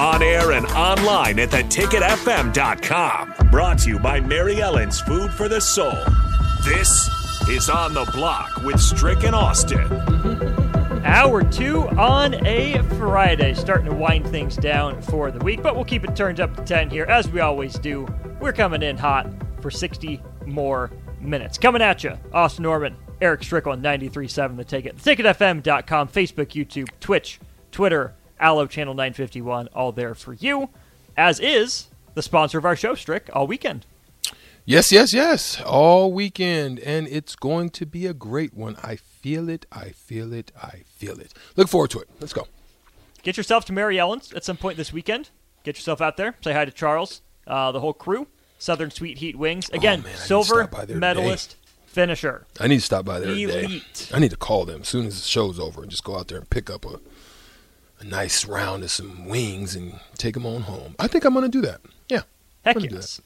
On air and online at theticketfm.com. Brought to you by Mary Ellen's Food for the Soul. This is On the Block with Strick and Austin. Hour two on a Friday, starting to wind things down for the week, but we'll keep it turned up to 10 here, as we always do. We're coming in hot for 60 more minutes. Coming at you, Austin Norman, Erick Strickland, 93.7 The Ticket, theticketfm.com, Facebook, YouTube, Twitch, Twitter, Allo Channel 951, all there for you, as is the sponsor of our show, Strick, all weekend. Yes, yes, yes. All weekend. And it's going to be a great one. I feel it. I feel it. I feel it. Look forward to it. Let's go. Get yourself to Mary Ellen's at some point this weekend. Get yourself out there. Say hi to Charles, uh, the whole crew. Southern Sweet Heat Wings. Again, Oh, man, I need to silver stop by there medalist finisher. I need to stop by there today. I need to call them as soon as the show's over and just go out there and pick up a, a nice round of some wings and take them on home. I think I'm going to do that. Yeah. Heck I'm gonna do yes.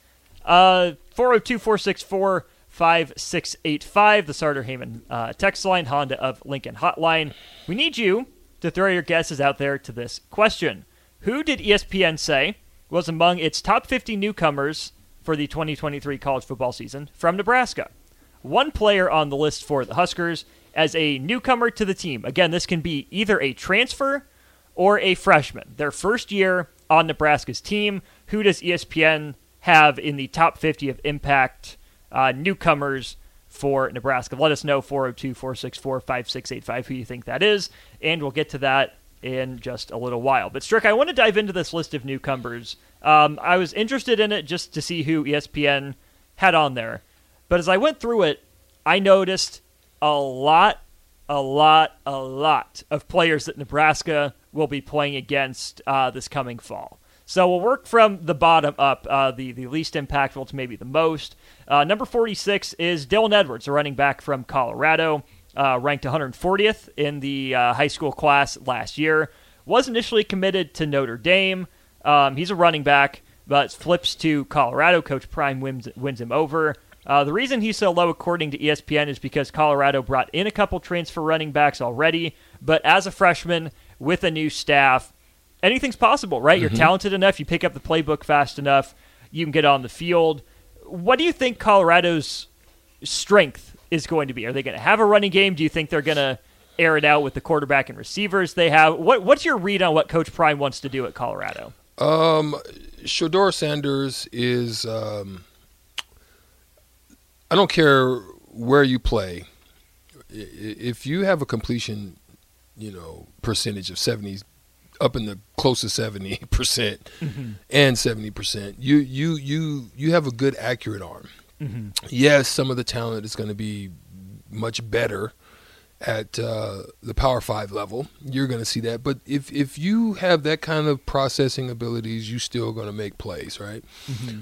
Uh, 402 464 5685, the Sartor Hamann uh, text line, Honda of Lincoln hotline. We need you to throw your guesses out there to this question Who did ESPN say was among its top 50 newcomers for the 2023 college football season from Nebraska? One player on the list for the Huskers as a newcomer to the team. Again, this can be either a transfer or a freshman. Their first year on Nebraska's team. Who does ESPN have in the top 50 of impact uh, newcomers for Nebraska? Let us know 402 464 5685 who you think that is, and we'll get to that in just a little while. But Strick, I want to dive into this list of newcomers. Um, I was interested in it just to see who ESPN had on there. But as I went through it, I noticed a lot, a lot, a lot of players that Nebraska will be playing against uh, this coming fall. So we'll work from the bottom up, uh, the, the least impactful to maybe the most. Uh, number 46 is Dylan Edwards, a running back from Colorado, uh, ranked 140th in the uh, high school class last year. Was initially committed to Notre Dame. Um, he's a running back, but flips to Colorado. Coach Prime wins, wins him over. Uh, the reason he's so low, according to ESPN, is because Colorado brought in a couple transfer running backs already. But as a freshman with a new staff, anything's possible, right? You're talented enough, you pick up the playbook fast enough, you can get on the field. What do you think Colorado's strength is going to be? Are they going to have a running game? Do you think they're going to air it out with the quarterback and receivers they have? What What's your read on what Coach Prime wants to do at Colorado? Um, Shedeur Sanders is. Um, I don't care where you play. If you have a completion, you know, percentage of seventy up in the close to 70% percent and 70%. You you you you have a good accurate arm. Yes, some of the talent is going to be much better at uh, the Power Five level. You're going to see that, but if if you have that kind of processing abilities, you're still going to make plays, right?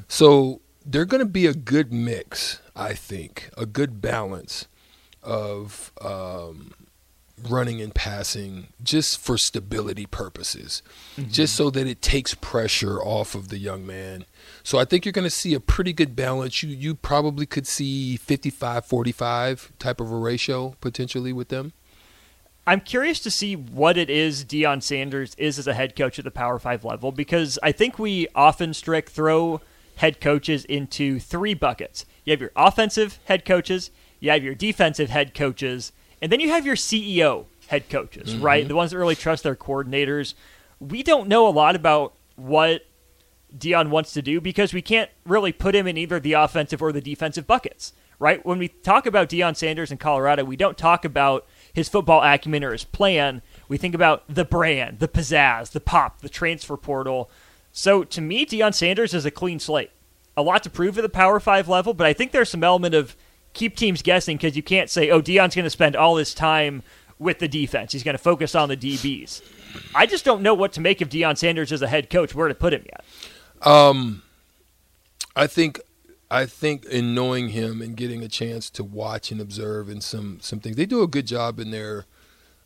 So they're going to be a good mix, I think, a good balance of um, running and passing just for stability purposes, mm-hmm. just so that it takes pressure off of the young man. So I think you're going to see a pretty good balance. You you probably could see 55-45 type of a ratio potentially with them. I'm curious to see what it is Deion Sanders is as a head coach at the Power Five level because I think we often strict throw head coaches into three buckets. You have your offensive head coaches, you have your defensive head coaches, and then you have your CEO head coaches, mm-hmm. right? The ones that really trust their coordinators. We don't know a lot about what Deion wants to do because we can't really put him in either the offensive or the defensive buckets, right? When we talk about Deion Sanders in Colorado, we don't talk about his football acumen or his plan. We think about the brand, the pizzazz, the pop, the transfer portal. So to me, Deion Sanders is a clean slate. A lot to prove at the Power Five level, but I think there's some element of keep teams guessing because you can't say, oh, Deion's going to spend all his time with the defense. He's going to focus on the DBs. I just don't know what to make of Deion Sanders as a head coach, where to put him yet. I think I think in knowing him and getting a chance to watch and observe and some some things, they do a good job in their.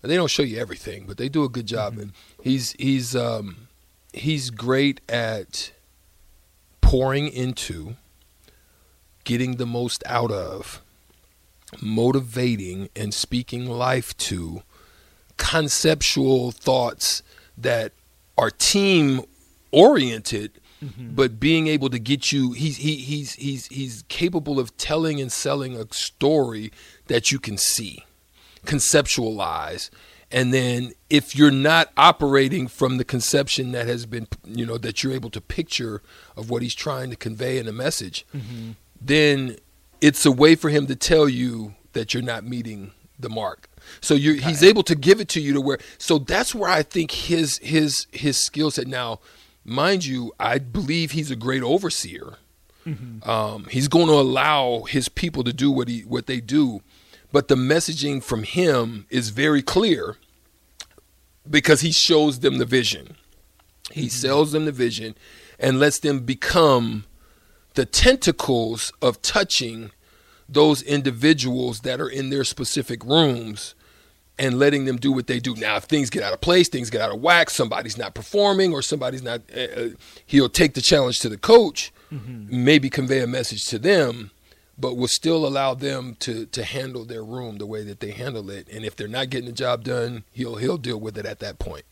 They don't show you everything, but they do a good job. And he's he's um, he's great at pouring into, getting the most out of, motivating and speaking life to conceptual thoughts that are team oriented mm-hmm. but being able to get you he's he, he's he's he's capable of telling and selling a story that you can see conceptualize. And then if you're not operating from the conception that has been you know that you're able to picture of what he's trying to convey in a message mm-hmm. Then it's a way for him to tell you that you're not meeting the mark. So you're, he's able to give it to you to where so that's where i think his his his skill set. Now mind you i believe he's a great overseer. Um, he's going to allow his people to do what he what they do but the messaging from him is very clear because he shows them the vision. He sells them the vision and lets them become the tentacles of touching those individuals that are in their specific rooms and letting them do what they do. Now, if things get out of place, things get out of whack, somebody's not performing or somebody's not, uh, uh, he'll take the challenge to the coach, maybe convey a message to them, but will still allow them to to handle their room the way that they handle it. And if they're not getting the job done, he'll he'll deal with it at that point.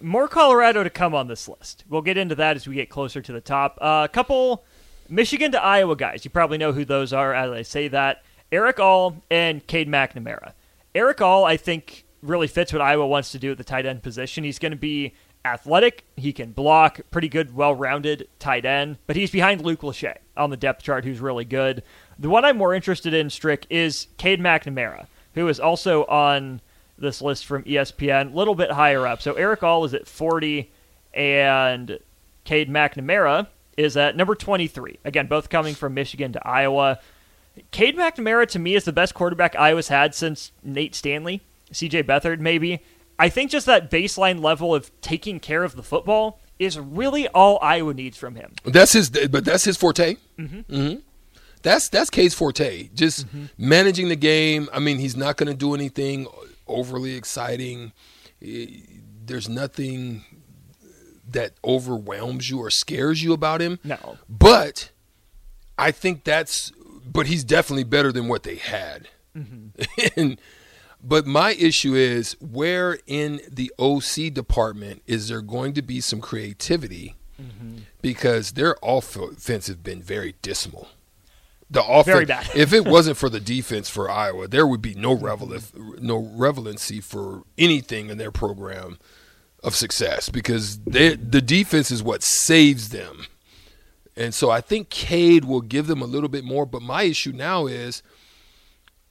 More Colorado to come on this list. We'll get into that as we get closer to the top. Uh, a couple Michigan to Iowa guys. You probably know who those are as I say that. Erick All and Cade McNamara. Erick All, I think, really fits what Iowa wants to do at the tight end position. He's going to be athletic. He can block, pretty good, well rounded tight end, but he's behind Luke Lachey on the depth chart, who's really good. The one I'm more interested in, Strick, is Cade McNamara, who is also on this list from ESPN, a little bit higher up. So Erick All is at 40, and Cade McNamara is at number 23. Again, both coming from Michigan to Iowa. Cade McNamara, to me, is the best quarterback Iowa's had since Nate Stanley, CJ Beathard, maybe. I think just that baseline level of taking care of the football is really all Iowa needs from him. That's his, but that's his forte. Mm-hmm. That's that's Cade's forte. Just managing the game. I mean, he's not going to do anything overly exciting. There's nothing that overwhelms you or scares you about him. No. But I think that's. But he's definitely better than what they had. Mm-hmm. and but my issue is where in the OC department is there going to be some creativity mm-hmm. because their offense has been very dismal. The offense, Very bad. if it wasn't for the defense for Iowa, there would be no revel- no relevancy for anything in their program of success because the defense is what saves them. And so I think Cade will give them a little bit more. But my issue now is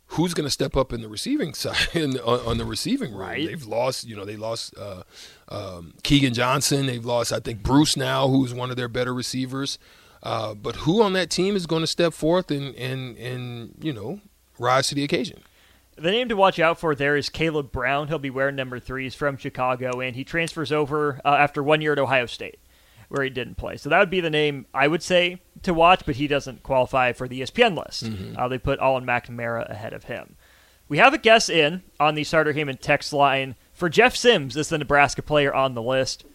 who's going to step up in the receiving side in, on, on, the receiving room? Right. They've lost, you know, they lost uh, um, Keagan Johnson. They've lost, I think, Bruce now, who's one of their better receivers. Uh, but who on that team is going to step forth and, and, and, you know, rise to the occasion? The name to watch out for there is Caleb Brown. He'll be wearing number three. He's from Chicago, and he transfers over uh, after one year at Ohio State, where he didn't play. So that would be the name I would say to watch, but he doesn't qualify for the ESPN list. Mm-hmm. Uh, they put Alvin McNamara ahead of him. We have a guess in on the Sartor Hamann text line for Jeff Sims as the Nebraska player on the list.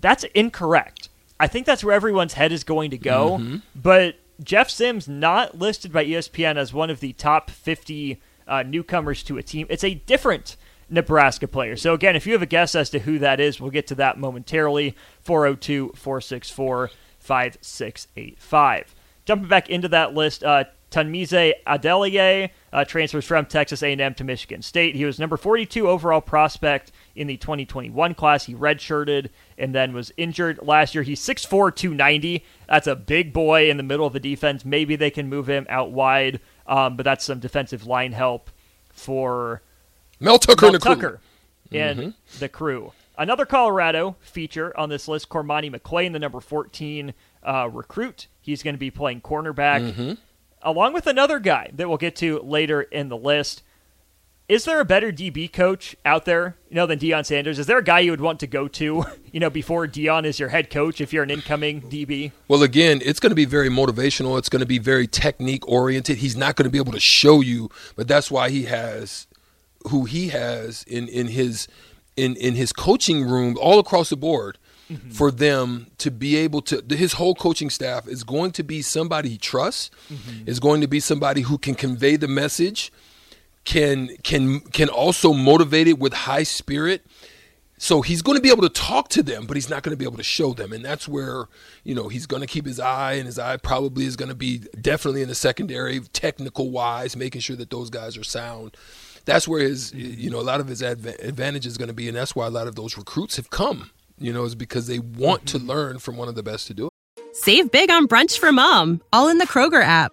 That's incorrect. I think that's where everyone's head is going to go. Mm-hmm. But Jeff Sims not listed by ESPN as one of the top 50 uh, newcomers to a team. It's a different Nebraska player. So again, if you have a guess as to who that is, we'll get to that momentarily. 402-464 5685. Jumping back into that list, uh, Adeleye uh, transfers from Texas A&M to Michigan State. He was number 42 overall prospect in the 2021 class. He redshirted and then was injured last year. He's 6'4", 290. That's a big boy in the middle of the defense. Maybe they can move him out wide, um, but that's some defensive line help for Mel Tucker, Mel Tucker and mm-hmm. the crew. Another Colorado feature on this list, Cormani McClain, the number 14 uh, recruit. He's going to be playing cornerback, mm-hmm. along with another guy that we'll get to later in the list. Is there a better DB coach out there, you know, than Deion Sanders? Is there a guy you would want to go to, you know, before Deion is your head coach if you're an incoming DB? Well, again, it's going to be very motivational. It's going to be very technique oriented. He's not going to be able to show you, but that's why he has who he has in in his in in his coaching room all across the board. Mm-hmm. For them to be able to, his whole coaching staff is going to be somebody he trusts, mm-hmm. is going to be somebody who can convey the message, can can can also motivate it with high spirit. So he's going to be able to talk to them, but he's not going to be able to show them, and that's where you know he's going to keep his eye, and his eye probably is going to be definitely in the secondary, technical wise, making sure that those guys are sound. That's where his you know a lot of his adv- advantage is going to be, and that's why a lot of those recruits have come. You know, is because they want to mm-hmm. learn from one of the best to do it. Save big on brunch for mom, all in the Kroger app.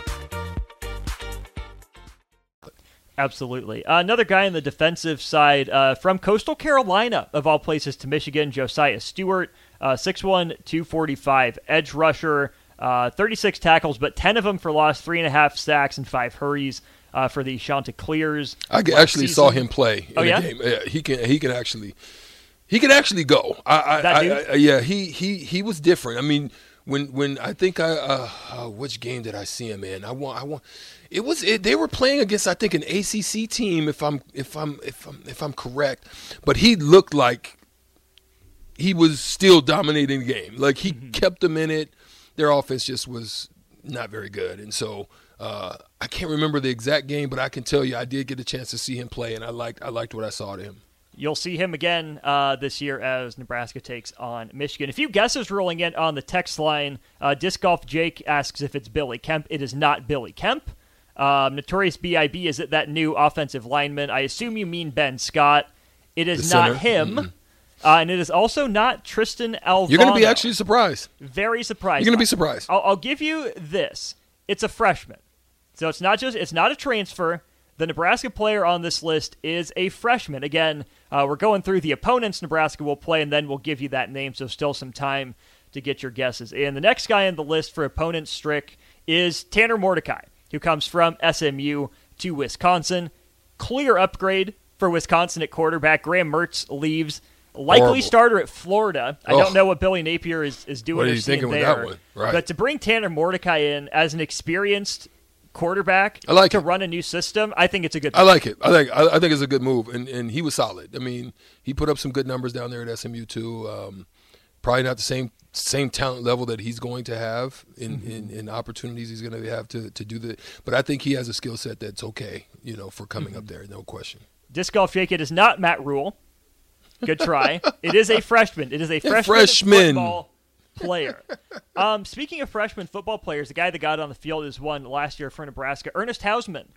Absolutely. Uh, another guy on the defensive side uh, from Coastal Carolina, of all places, to Michigan, Josiah Stewart, uh, 6'1, 245, edge rusher, uh, 36 tackles, but 10 of them for loss, three and a half sacks, and five hurries. Uh, for the Chanticleers. I actually season. saw him play. oh yeah? Game. yeah, he can. He can actually. He can actually go. I, I, that dude? I, yeah, he he he was different. I mean, when when I think I uh, uh, which game did I see him in? I want I want it was it, they were playing against I think an ACC team if I'm if I'm if I'm if I'm correct, but he looked like he was still dominating the game. Like he mm-hmm. kept them in it. Their offense just was not very good, and so uh, I can't remember the exact game, but I can tell you I did get a chance to see him play, and I liked I liked what I saw to him. You'll see him again uh, this year as Nebraska takes on Michigan. A few guesses rolling in on the text line. Uh, Disc Golf Jake asks if it's Billy Kemp. It is not Billy Kemp. Um, Notorious B.I.B. is it that new offensive lineman? I assume you mean Ben Scott. It is not him. Mm-hmm. Uh, and it is also not Tristan Alvano. You're going to be actually surprised. Very surprised. You're going to be surprised. I'll, I'll give you this. It's a freshman. So it's not just it's not a transfer. The Nebraska player on this list is a freshman. Again, uh, we're going through the opponents Nebraska will play, and then we'll give you that name. So still some time to get your guesses And The next guy on the list for opponent Strick is Tanner Mordecai who comes from SMU to Wisconsin. Clear upgrade for Wisconsin at quarterback. Graham Mertz leaves. Likely Horrible. starter at Florida. I don't know what Billy Napier is, is doing What are you thinking with there. that one? Right. But to bring Tanner Mordecai in as an experienced quarterback I like to it. run a new system, I think it's a good I like it. I think I, I think it's a good move, and and he was solid. I mean, he put up some good numbers down there at SMU too. Um, probably not the same same talent level that he's going to have in, Mm-hmm. in, in opportunities he's going to have to, to do the but I think he has a skill set that's okay, you know, for coming Mm-hmm. up there, no question. Disc Golf Jake, it is not Matt Rhule. Good try. It is a freshman. It is a freshman, freshman. football player. Um, speaking of freshman football players, the guy that got on the field is one last year for Nebraska, Ernest Hausmann,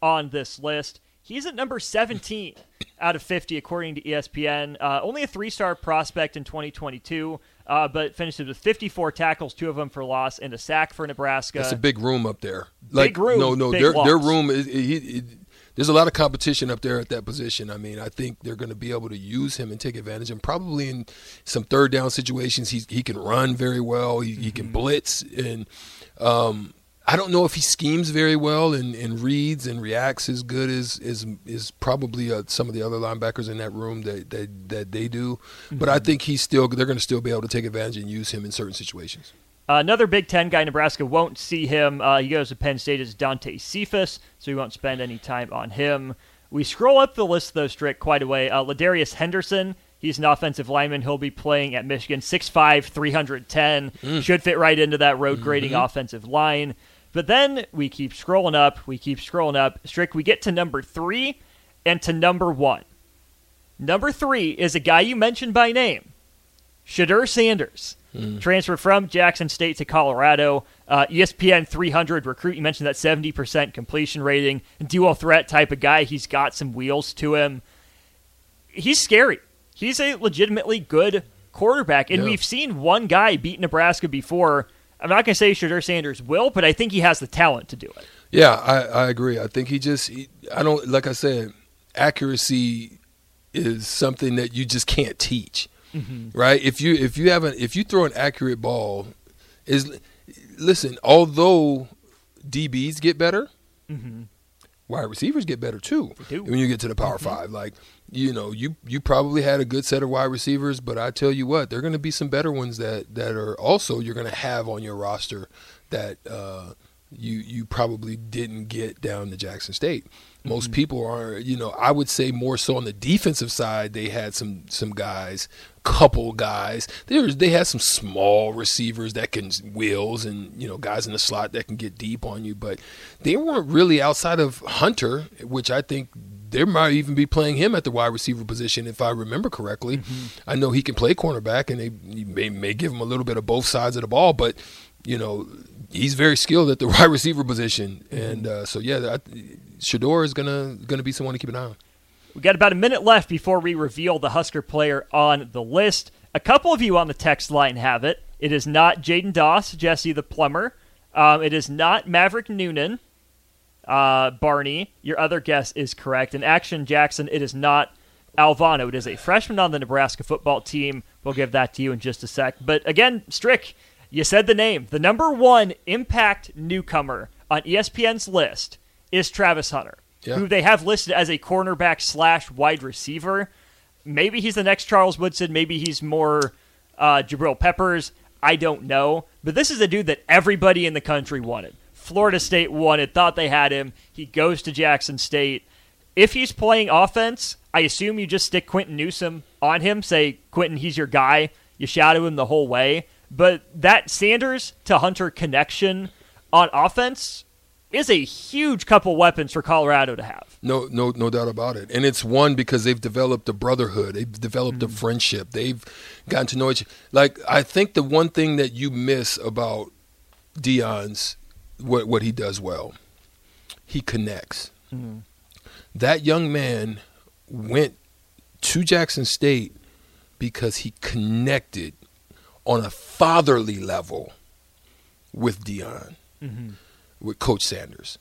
on this list. He's at number 17 out of 50, according to ESPN. Uh, only a three star prospect in 2022, uh, but finishes with 54 tackles, two of them for loss, and a sack for Nebraska. That's a big room up there. Big room, No, no, their their room is. He, there's a lot of competition up there at that position. I mean, I think they're going to be able to use him and take advantage. And probably in some third down situations, he he can run very well. He, he Mm-hmm. can blitz, and um, I don't know if he schemes very well and, and reads and reacts as good as as is probably uh, some of the other linebackers in that room that that, that they do. But Mm-hmm. I think he's still they're going to still be able to take advantage and use him in certain situations. Uh, another Big Ten guy, Nebraska won't see him. Uh, he goes to Penn State is Dante Cephas, so we won't spend any time on him. We scroll up the list, though, Strick, quite a way. Uh, Ladarius Henderson, he's an offensive lineman. He'll be playing at Michigan, 6'5", 310. Should fit right into that road grading offensive line. But then we keep scrolling up. We keep scrolling up. Strick, we get to number three and to number one. Number three is a guy you mentioned by name, Shedeur Sanders. Transferred from Jackson State to Colorado. Uh, ESPN 300 recruit. You mentioned that 70% completion rating. Dual threat type of guy. He's got some wheels to him. He's scary. He's a legitimately good quarterback. And Yeah. we've seen one guy beat Nebraska before. I'm not going to say Shedeur Sanders will, but I think he has the talent to do it. Yeah, I, I agree. I think he just he, I don't like I said, accuracy is something that you just can't teach. Mm-hmm. Right? If you if you have an if you throw an accurate ball is listen, although DBs get better, mm-hmm. wide receivers get better too. When you get to the Power mm-hmm. 5, like you know, you you probably had a good set of wide receivers, but I tell you what, there are going to be some better ones that that are also you're going to have on your roster that uh, you you probably didn't get down to Jackson State. Most mm-hmm. people are, you know, I would say more so on the defensive side. They had some some guys, couple guys. There's they had some small receivers that can wheels and you know guys in the slot that can get deep on you, but they weren't really outside of Hunter, which I think they might even be playing him at the wide receiver position if I remember correctly. Mm-hmm. I know he can play cornerback, and they may may give him a little bit of both sides of the ball, but you know he's very skilled at the wide receiver position, and mm-hmm. uh, so yeah, I, Shedeur is gonna gonna be someone to keep an eye on. We got about a minute left before we reveal the Husker player on the list. A couple of you on the text line have it. It is not Jaden Doss, Jesse the plumber. Um, it is not Maverick Noonan, uh, Barney. Your other guess is correct. And Action Jackson, it is not Alvano. It is a freshman on the Nebraska football team. We'll give that to you in just a sec. But again, Strick, you said the name. The number one impact newcomer on ESPN's list is Travis Hunter, Yeah. who they have listed as a cornerback slash wide receiver. Maybe he's the next Charles Woodson. Maybe he's more uh, Jabril Peppers. I don't know. But this is a dude that everybody in the country wanted. Florida State wanted, thought they had him. He goes to Jackson State. If he's playing offense, I assume you just stick Quinton Newsome on him. Say, Quinton, he's your guy. You shadow him the whole way. But that Sanders to Hunter connection on offense is a huge couple weapons for Colorado to have. No, no, no doubt about it. And it's one because they've developed a brotherhood. They've developed a hmm. friendship. They've gotten to know each. Like I think the one thing that you miss about Deion's what what he does well, he connects. Hmm. That young man went to Jackson State because he connected on a fatherly level with Deion, mm-hmm. With Coach Sanders.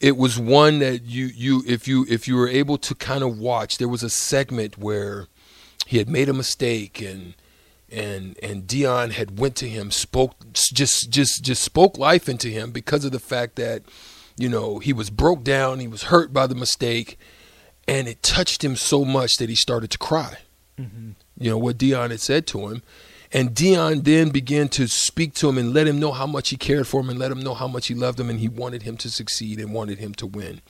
It was one that you you if you if you were able to kind of watch there was a segment where he had made a mistake and and and Deion had went to him spoke just just just spoke life into him because of the fact that you know he was broke down he was hurt by the mistake and it touched him so much that he started to cry. Mm-hmm. You know what Deion had said to him and Deion then began to speak to him and let him know how much he cared for him and let him know how much he loved him and he wanted him to succeed and wanted him to win.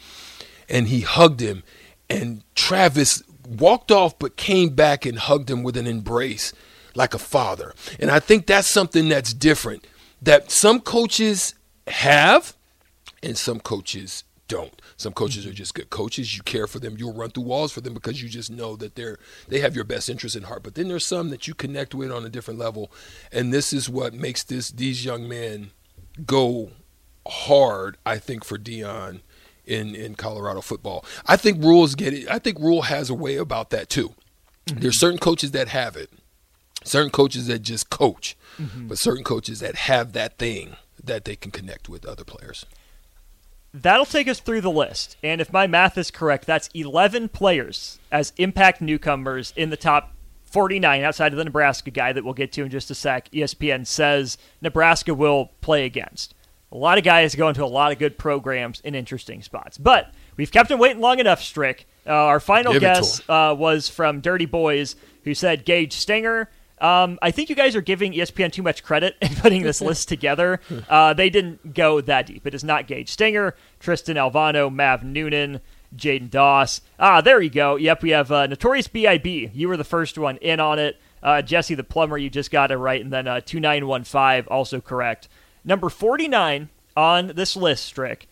And he hugged him. And Travis walked off but came back and hugged him with an embrace like a father. And I think that's something that's different that some coaches have and some coaches don't. Some coaches are just good coaches. You care for them. You'll run through walls for them because you just know that they're they have your best interest in heart. But then there's some that you connect with on a different level, and this is what makes this these young men go hard. I think for Deion in in Colorado football. I think Rhule's get it. I think Rhule has a way about that too. Mm-hmm. There's certain coaches that have it. Certain coaches that just coach, mm-hmm. but certain coaches that have that thing that they can connect with other players. That'll take us through the list. And if my math is correct, that's 11 players as impact newcomers in the top 49 outside of the Nebraska guy that we'll get to in just a sec. ESPN says Nebraska will play against. A lot of guys go into a lot of good programs in interesting spots. But we've kept him waiting long enough, Strick. Uh, our final Give guess uh, was from Dirty Boys, who said Gage Stenger. Um, I think you guys are giving ESPN too much credit in putting this list together. Uh, they didn't go that deep. It is not Gage Stenger, Tristan Alvano, Mav Noonan, Jaden Doss. Ah, there you go. Yep, we have uh, Notorious B.I.B. You were the first one in on it. Uh, Jesse the Plumber, you just got it right. And then uh, 2915, also correct. Number 49 on this list, Strick,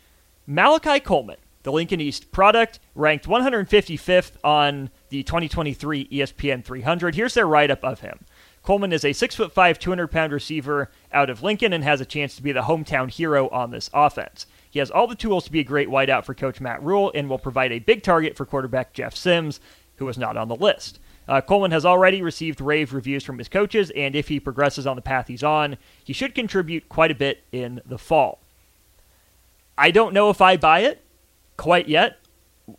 Malachi Coleman, the Lincoln East product, ranked 155th on the 2023 ESPN 300. Here's their write up of him. Coleman is a 6'5, 200 pound receiver out of Lincoln and has a chance to be the hometown hero on this offense. He has all the tools to be a great wideout for Coach Matt Rhule and will provide a big target for quarterback Jeff Sims, who was not on the list. Uh, Coleman has already received rave reviews from his coaches, and if he progresses on the path he's on, he should contribute quite a bit in the fall. I don't know if I buy it quite yet.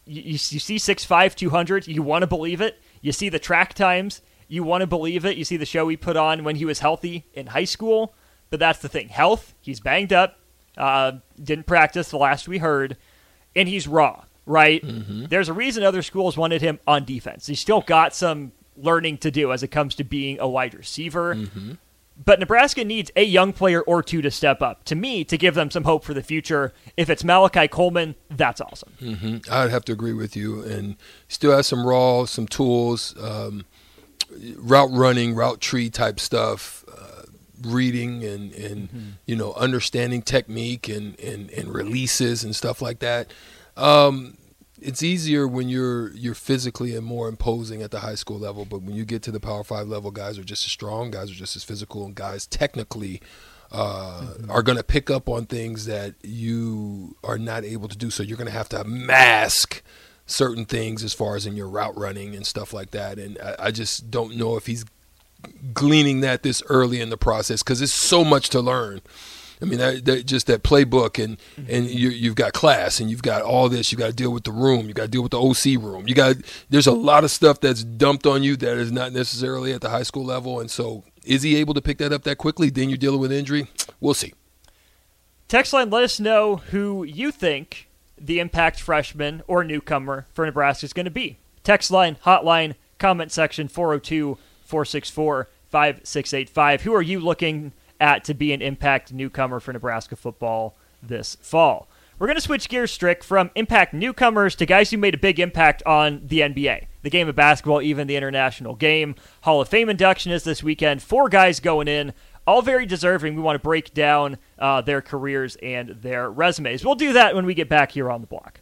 You, you, you see 6'5, 200, you want to believe it. You see the track times, you want to believe it. You see the show he put on when he was healthy in high school. But that's the thing health, he's banged up, uh, didn't practice the last we heard, and he's raw right? Mm-hmm. There's a reason other schools wanted him on defense. He's still got some learning to do as it comes to being a wide receiver. Mm-hmm. But Nebraska needs a young player or two to step up. To me, to give them some hope for the future. If it's Malachi Coleman, that's awesome. Mm-hmm. I'd have to agree with you. And still has some raw, some tools, um, route running, route tree type stuff, uh, reading and, and mm-hmm. you know understanding technique and, and, and releases and stuff like that. Um, it's easier when you're you're physically and more imposing at the high school level, but when you get to the Power Five level, guys are just as strong, guys are just as physical, and guys technically uh, mm-hmm. are going to pick up on things that you are not able to do. So you're going to have to mask certain things as far as in your route running and stuff like that. And I, I just don't know if he's gleaning that this early in the process because it's so much to learn. I mean, that, that, just that playbook, and mm-hmm. and you, have got class, and you've got all this. You got to deal with the room. You got to deal with the OC room. You got there's a lot of stuff that's dumped on you that is not necessarily at the high school level. And so, is he able to pick that up that quickly? Then you're dealing with injury. We'll see. Text line, let us know who you think the impact freshman or newcomer for Nebraska is going to be. Text line, hotline, comment section 402 464 5685. Who are you looking at to be an impact newcomer for Nebraska football this fall. We're going to switch gears, Strick, from impact newcomers to guys who made a big impact on the NBA, the game of basketball, even the international game. Hall of Fame induction is this weekend. Four guys going in, all very deserving. We want to break down uh, their careers and their resumes. We'll do that when we get back here on the block.